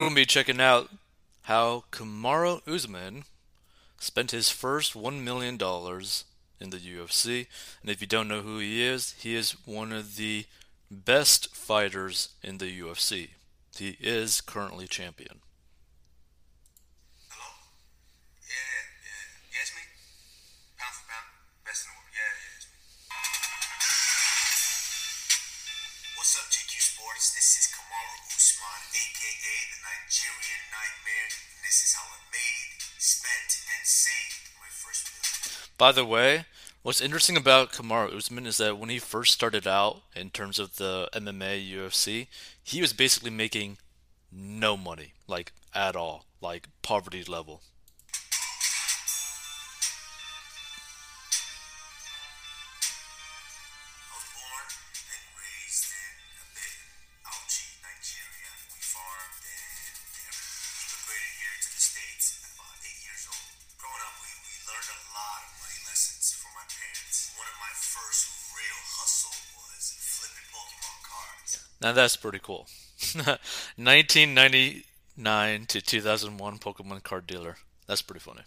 We'll be checking out how Kamaru Usman spent his first $1 million in the UFC. And if you don't know who he is, he is one of the best fighters in the UFC. He is currently champion. By the way, what's interesting about Kamaru Usman is that when he first started out in terms of the MMA UFC, he was basically making no money, like at all, like poverty level. Now that's pretty cool. 1999 to 2001 Pokemon card dealer. That's pretty funny.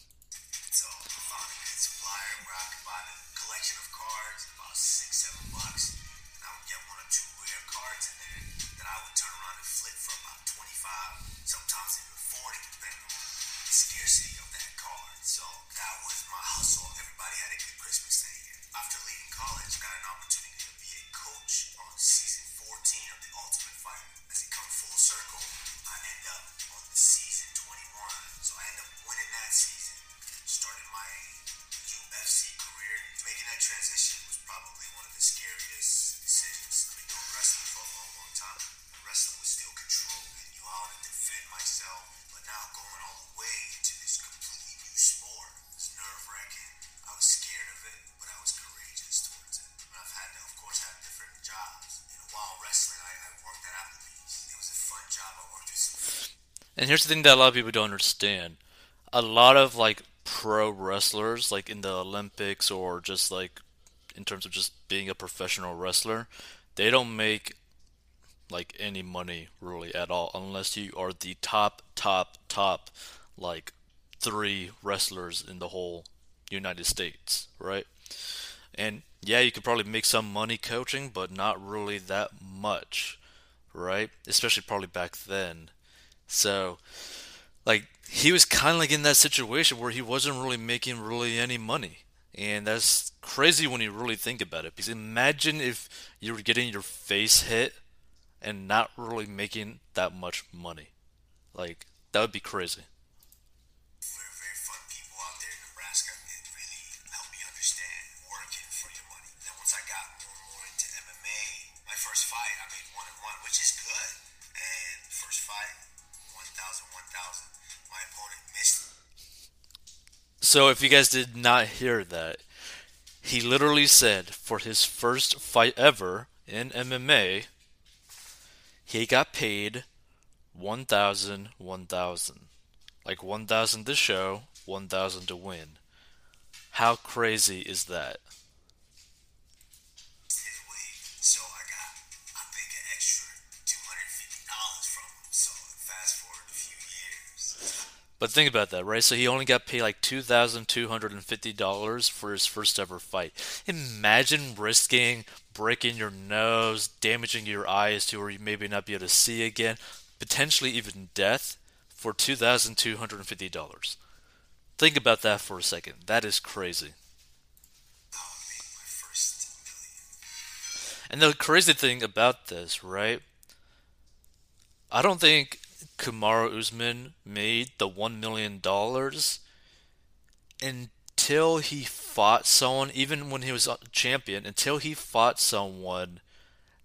And here's the thing that a lot of people don't understand. A lot of like pro wrestlers, like in the Olympics or just like in terms of just being a professional wrestler, they don't make like any money really at all unless you are the top, top, top like three wrestlers in the whole United States, right? And yeah, you could probably make some money coaching, but not really that much, right? Especially probably back then. So, like, he was kind of like in that situation where he wasn't really making really any money. And that's crazy when you really think about it. Because imagine if you were getting your face hit and not really making that much money. Like, that would be crazy. So, if you guys did not hear that, he literally said for his first fight ever in MMA, he got paid 1,000, 1,000. Like 1,000 to show, 1,000 to win. How crazy is that? But think about that, right? So he only got paid like $2,250 for his first ever fight. Imagine risking breaking your nose, damaging your eyes to where you maybe not be able to see again, potentially even death for $2,250. Think about that for a second. That is crazy. And the crazy thing about this, right? I don't think Kamaru Usman made the $1 million until he fought someone, even when he was a champion, until he fought someone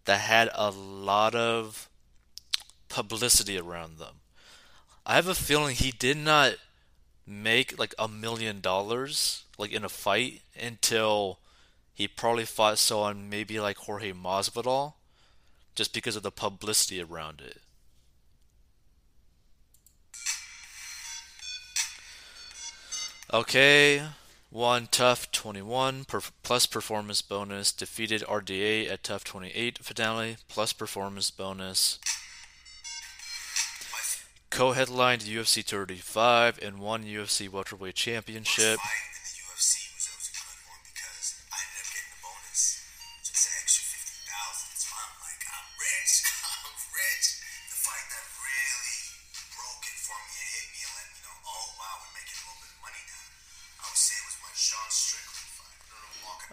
that had a lot of publicity around them. I have a feeling he did not make like a million dollars like in a fight until he probably fought someone maybe like Jorge Masvidal just because of the publicity around it. Okay, won TUF 21 per- plus performance bonus. Defeated RDA at TUF 28 finale plus performance bonus. Co-headlined UFC 35 and won UFC welterweight championship.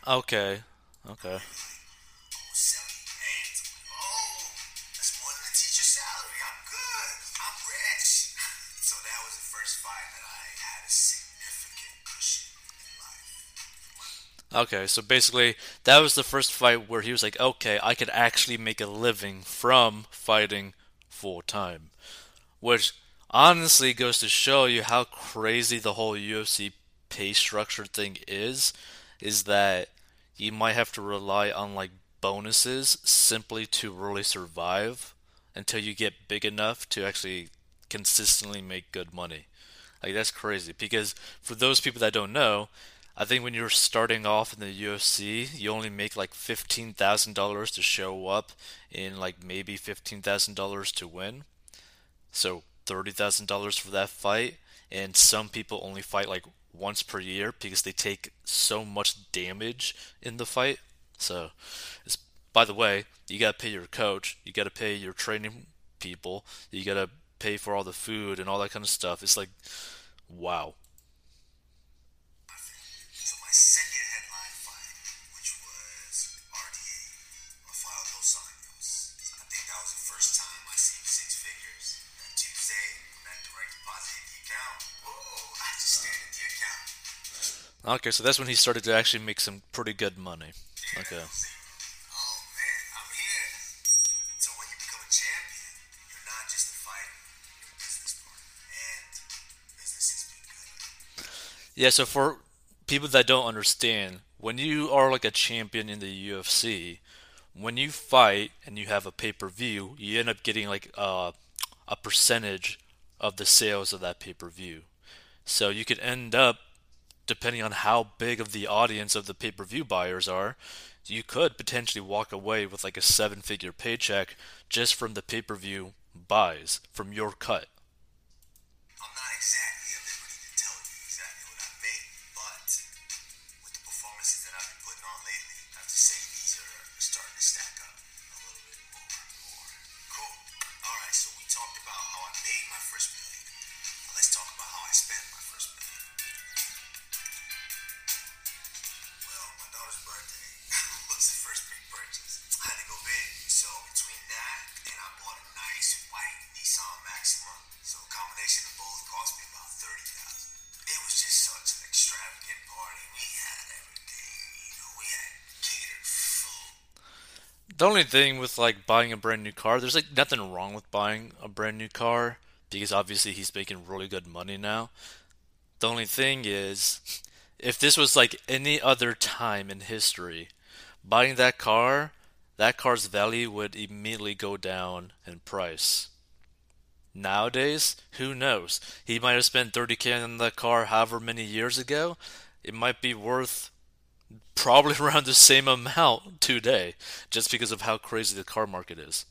In Okay. Okay, so basically, that was the first fight where he was like, okay, I could actually make a living from fighting full time. Which honestly goes to show you how crazy the whole UFC pay structure thing is. Is that you might have to rely on like bonuses simply to really survive until you get big enough to actually consistently make good money. Like that's crazy because for those people that don't know, I think when you're starting off in the UFC, you only make like fifteen thousand dollars to show up, and like maybe fifteen thousand dollars to win. So thirty thousand dollars for that fight, and some people only fight like once per year because they take so much damage in the fight. So, it's by the way, you gotta pay your coach, you gotta pay your training people, you gotta pay for all the food and all that kind of stuff. It's like, wow. Okay, so that's when he started to actually make some pretty good money. Okay. Oh man, I'm here. So when you become a champion, you're not just a fighter, you're a business partner. And business has been good. Yeah, so for people that don't understand, when you are like a champion in the UFC, when you fight and you have a pay-per-view, you end up getting like a, a percentage of the sales of that pay-per-view. So you could end up, depending on how big of the audience of the pay-per-view buyers are, you could potentially walk away with like a seven-figure paycheck just from the pay-per-view buys from your cut. The only thing with like buying a brand new car, there's like nothing wrong with buying a brand new car because obviously he's making really good money now. The only thing is, if this was like any other time in history, buying that car, that car's value would immediately go down in price. Nowadays, who knows? He might have spent 30k on that car however many years ago. It might be worth probably around the same amount today, just because of how crazy the car market is.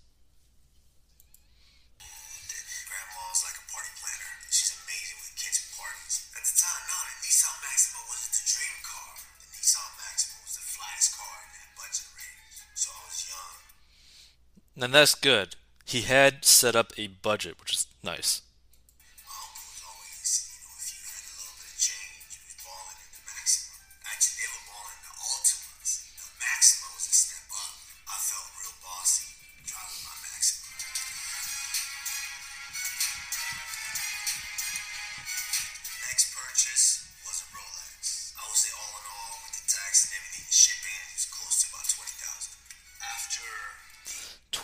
Grandma's like a party planner. She's amazing with kids and parties. At the time, no, the Nissan Maxima wasn't the dream car. The Nissan Maxima was the flyest car in that budget range. So I was young. And that's good. He had set up a budget, which is nice.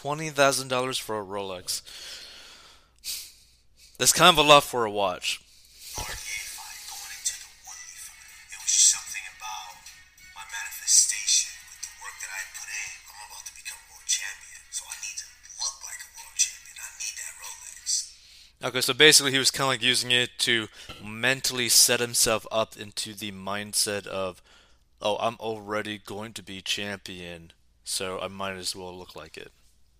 $20,000 for a Rolex. That's kind of a lot for a watch. RDA fight, going into the Woodley fight, it was something about my manifestation with the work that I put in. I'm about to become world champion, so I need to look like a world champion. I need that Rolex. Okay, so basically he was kind of like using it to mentally set himself up into the mindset of, oh, I'm already going to be champion, so I might as well look like it.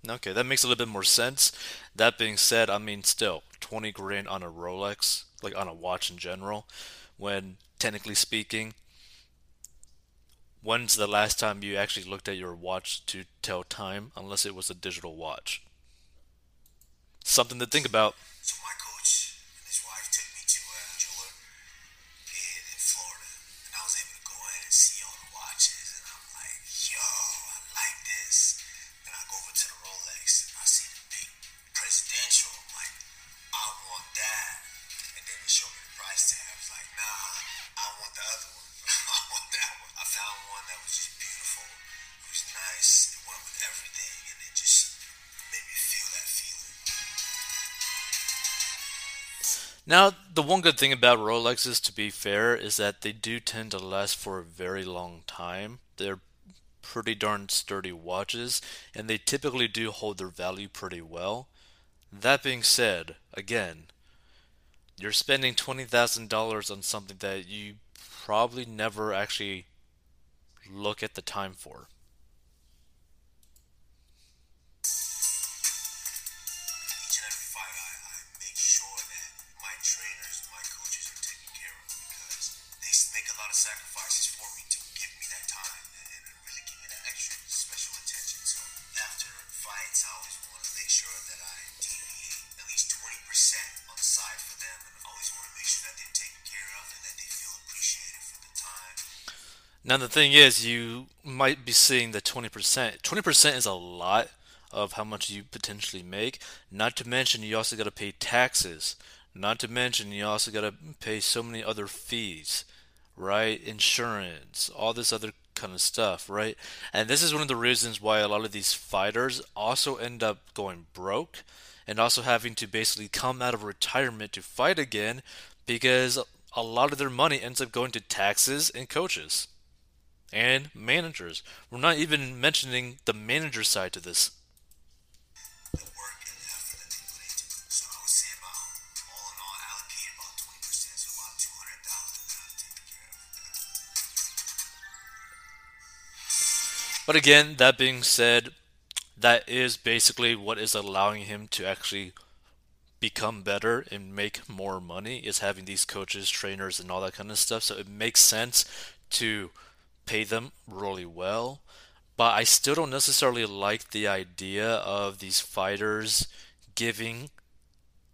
Okay, that makes a little bit more sense. That being said, I mean, still, 20 grand on a Rolex, like on a watch in general, when technically speaking, when's the last time you actually looked at your watch to tell time, unless it was a digital watch? Something to think about. Now, the one good thing about Rolexes, to be fair, is that they do tend to last for a very long time. They're pretty darn sturdy watches, and they typically do hold their value pretty well. That being said, again, you're spending $20,000 on something that you probably never actually look at the time for. Now, the thing is, you might be seeing the 20%. 20% is a lot of how much you potentially make. Not to mention, you also got to pay taxes. Not to mention, you also got to pay so many other fees, right? Insurance, all this other kind of stuff, right? And this is one of the reasons why a lot of these fighters also end up going broke and also having to basically come out of retirement to fight again because a lot of their money ends up going to taxes and coaches and managers. We're not even mentioning the manager side to this. But again, that being said, that is basically what is allowing him to actually become better and make more money is having these coaches, trainers, and all that kind of stuff. So it makes sense to pay them really well. But I still don't necessarily like the idea of these fighters giving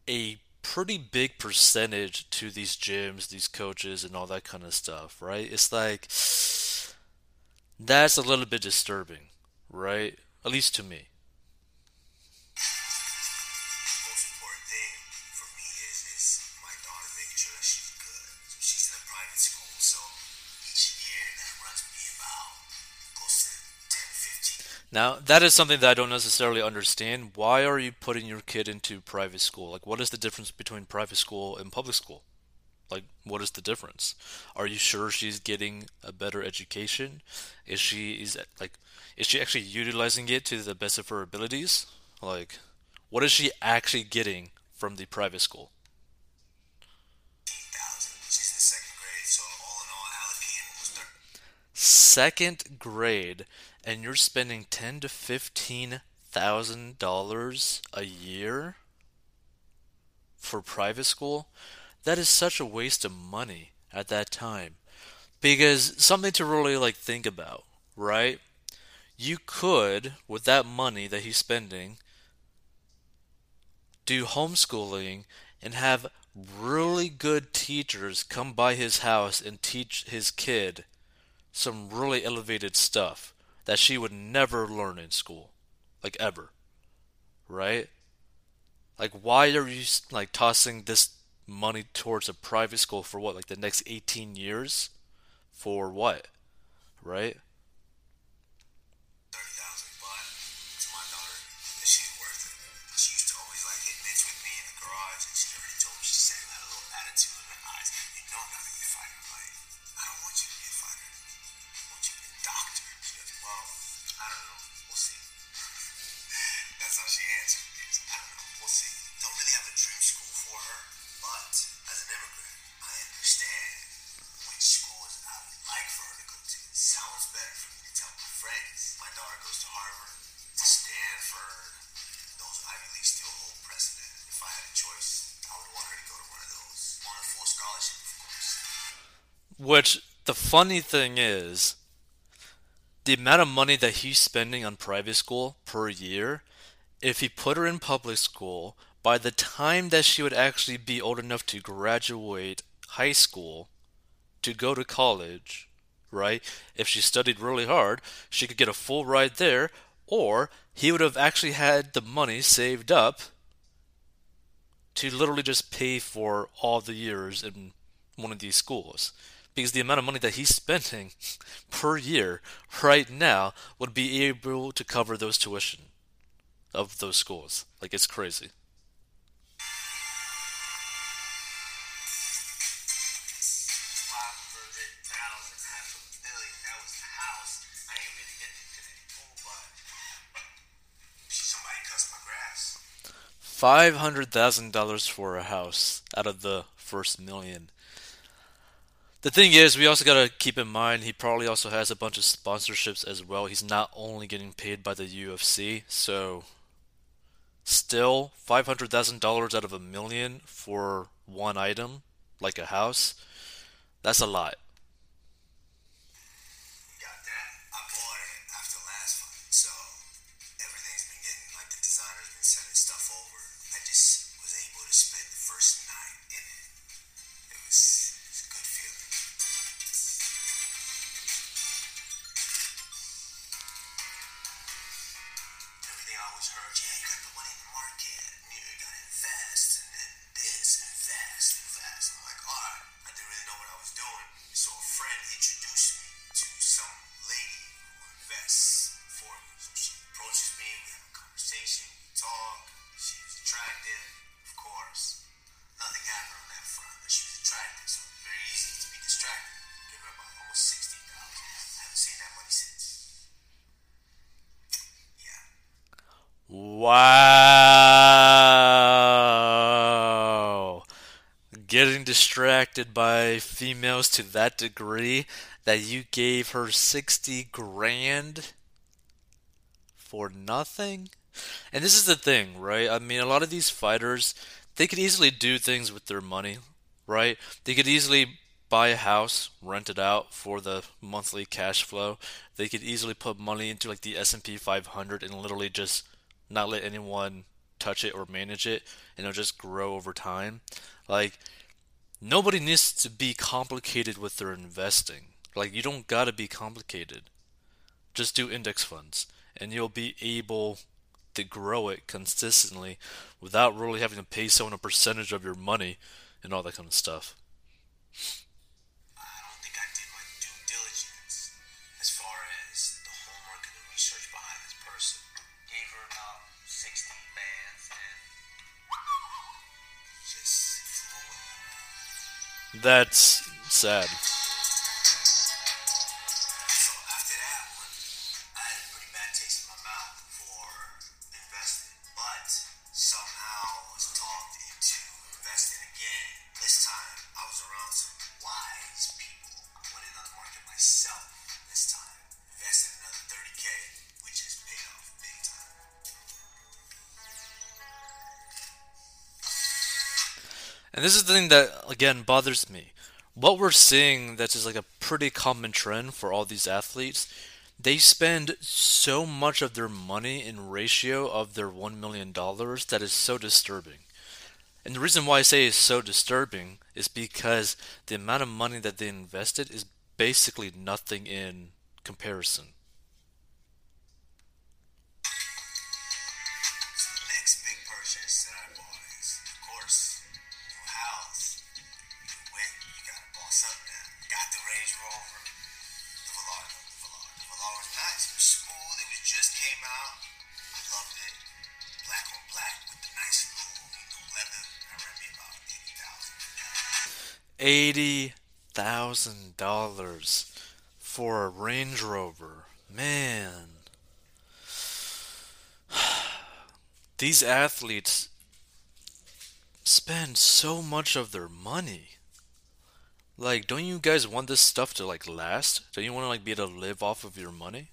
a pretty big percentage to these gyms, these coaches, and all that kind of stuff, right? It's like that's a little bit disturbing, right? At least to me. Now, that is something that I don't necessarily understand. Why are you putting your kid into private school? Like, what is the difference between private school and public school? Like, what is the difference? Are you sure she's getting a better education? Is she is like, is she actually utilizing it to the best of her abilities? Like, what is she actually getting from the private school? 18,000. She's in the second grade, so all all allocated almost 30. Second grade, and you're spending ten to fifteen thousand dollars a year for private school? That is such a waste of money at that time. Because something to really like think about, right? You could, with that money that he's spending, do homeschooling and have really good teachers come by his house and teach his kid some really elevated stuff that she would never learn in school, like ever, right? Like, why are you like tossing this money towards a private school for what, like the next 18 years? For what, right? Which the funny thing is, the amount of money that he's spending on private school per year, if he put her in public school, by the time that she would actually be old enough to graduate high school, to go to college, right? If she studied really hard, she could get a full ride there, or he would have actually had the money saved up to literally just pay for all the years in one of these schools. Because the amount of money that he's spending per year right now would be able to cover those tuition of those schools. Like it's crazy. Five hundred thousand, dollars for a house out of the first million. The thing is, we also gotta keep in mind he probably also has a bunch of sponsorships as well. He's not only getting paid by the UFC, so still five hundred thousand dollars out of a million for one item, like a house, that's a lot. So everything's been getting like the designer's been sending stuff over. I just Wow. Getting distracted by females to that degree that you gave her 60 grand for nothing? And this is the thing, right? I mean, a lot of these fighters, they could easily do things with their money, right? They could easily buy a house, rent it out for the monthly cash flow. They could easily put money into like the S&P 500 and literally just not let anyone touch it or manage it, and it'll just grow over time. Like nobody needs to be complicated with their investing. Like you don't gotta be complicated. Just do index funds, and you'll be able to grow it consistently without really having to pay someone a percentage of your money and all that kind of stuff. That's sad. And this is the thing that again bothers me. What we're seeing that's just like a pretty common trend for all these athletes, they spend so much of their money in ratio of their $1 million that is so disturbing. And the reason why I say it's so disturbing is because the amount of money that they invested is basically nothing in comparison. Rover, the Velar, the Velar. The Velar was nice, it was smooth, it was just came out. I loved it. Black on black with the nice little, you know, leather. That ran me about eighty thousand. Eighty thousand dollars for a Range Rover. Man. These athletes spend so much of their money. Like, don't you guys want this stuff to like last? Don't you want to like be able to live off of your money?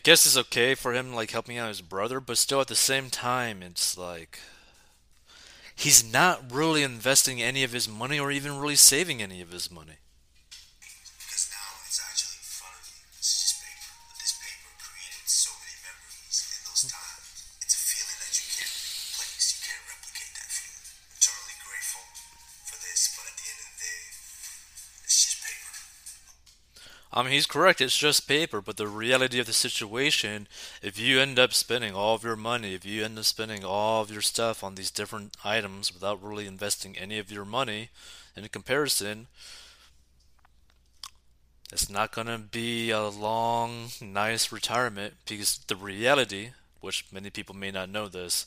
I guess it's okay for him like helping out his brother, but still at the same time, it's like he's not really investing any of his money or even really saving any of his money. I mean, he's correct. It's just paper, but the reality of the situation, if you end up spending all of your money, if you end up spending all of your stuff on these different items without really investing any of your money, in comparison, it's not going to be a long, nice retirement because the reality, which many people may not know this,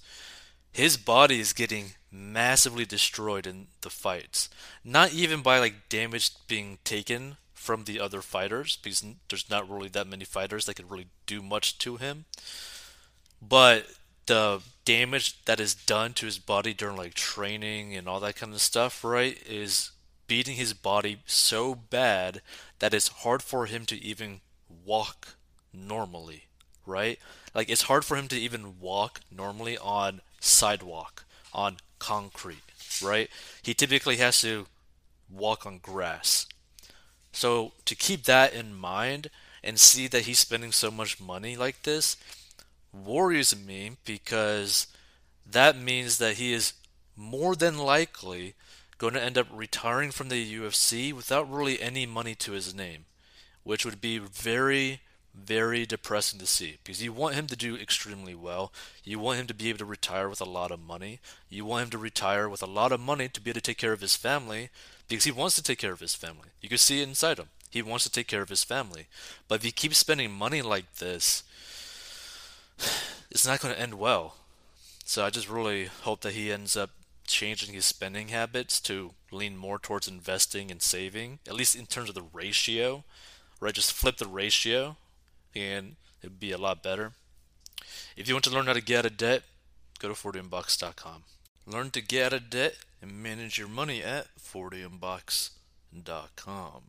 his body is getting massively destroyed in the fights. Not even by like damage being taken from the other fighters, because there's not really that many fighters that can really do much to him. But the damage that is done to his body during like training and all that kind of stuff, right, is beating his body so bad that it's hard for him to even walk normally, right? Like it's hard for him to even walk normally on sidewalk, on concrete, right? He typically has to walk on grass. So to keep that in mind and see that he's spending so much money like this worries me because that means that he is more than likely going to end up retiring from the UFC without really any money to his name, which would be very, very depressing to see because you want him to do extremely well. You want him to be able to retire with a lot of money. You want him to retire with a lot of money to be able to take care of his family because he wants to take care of his family. You can see it inside him. He wants to take care of his family. But if he keeps spending money like this, it's not going to end well. So I just really hope that he ends up changing his spending habits to lean more towards investing and saving, at least in terms of the ratio, right? Just flip the ratio and it'd be a lot better. If you want to learn how to get out of debt, go to 40inbox.com. Learn to get out of debt and manage your money at 40inbox.com.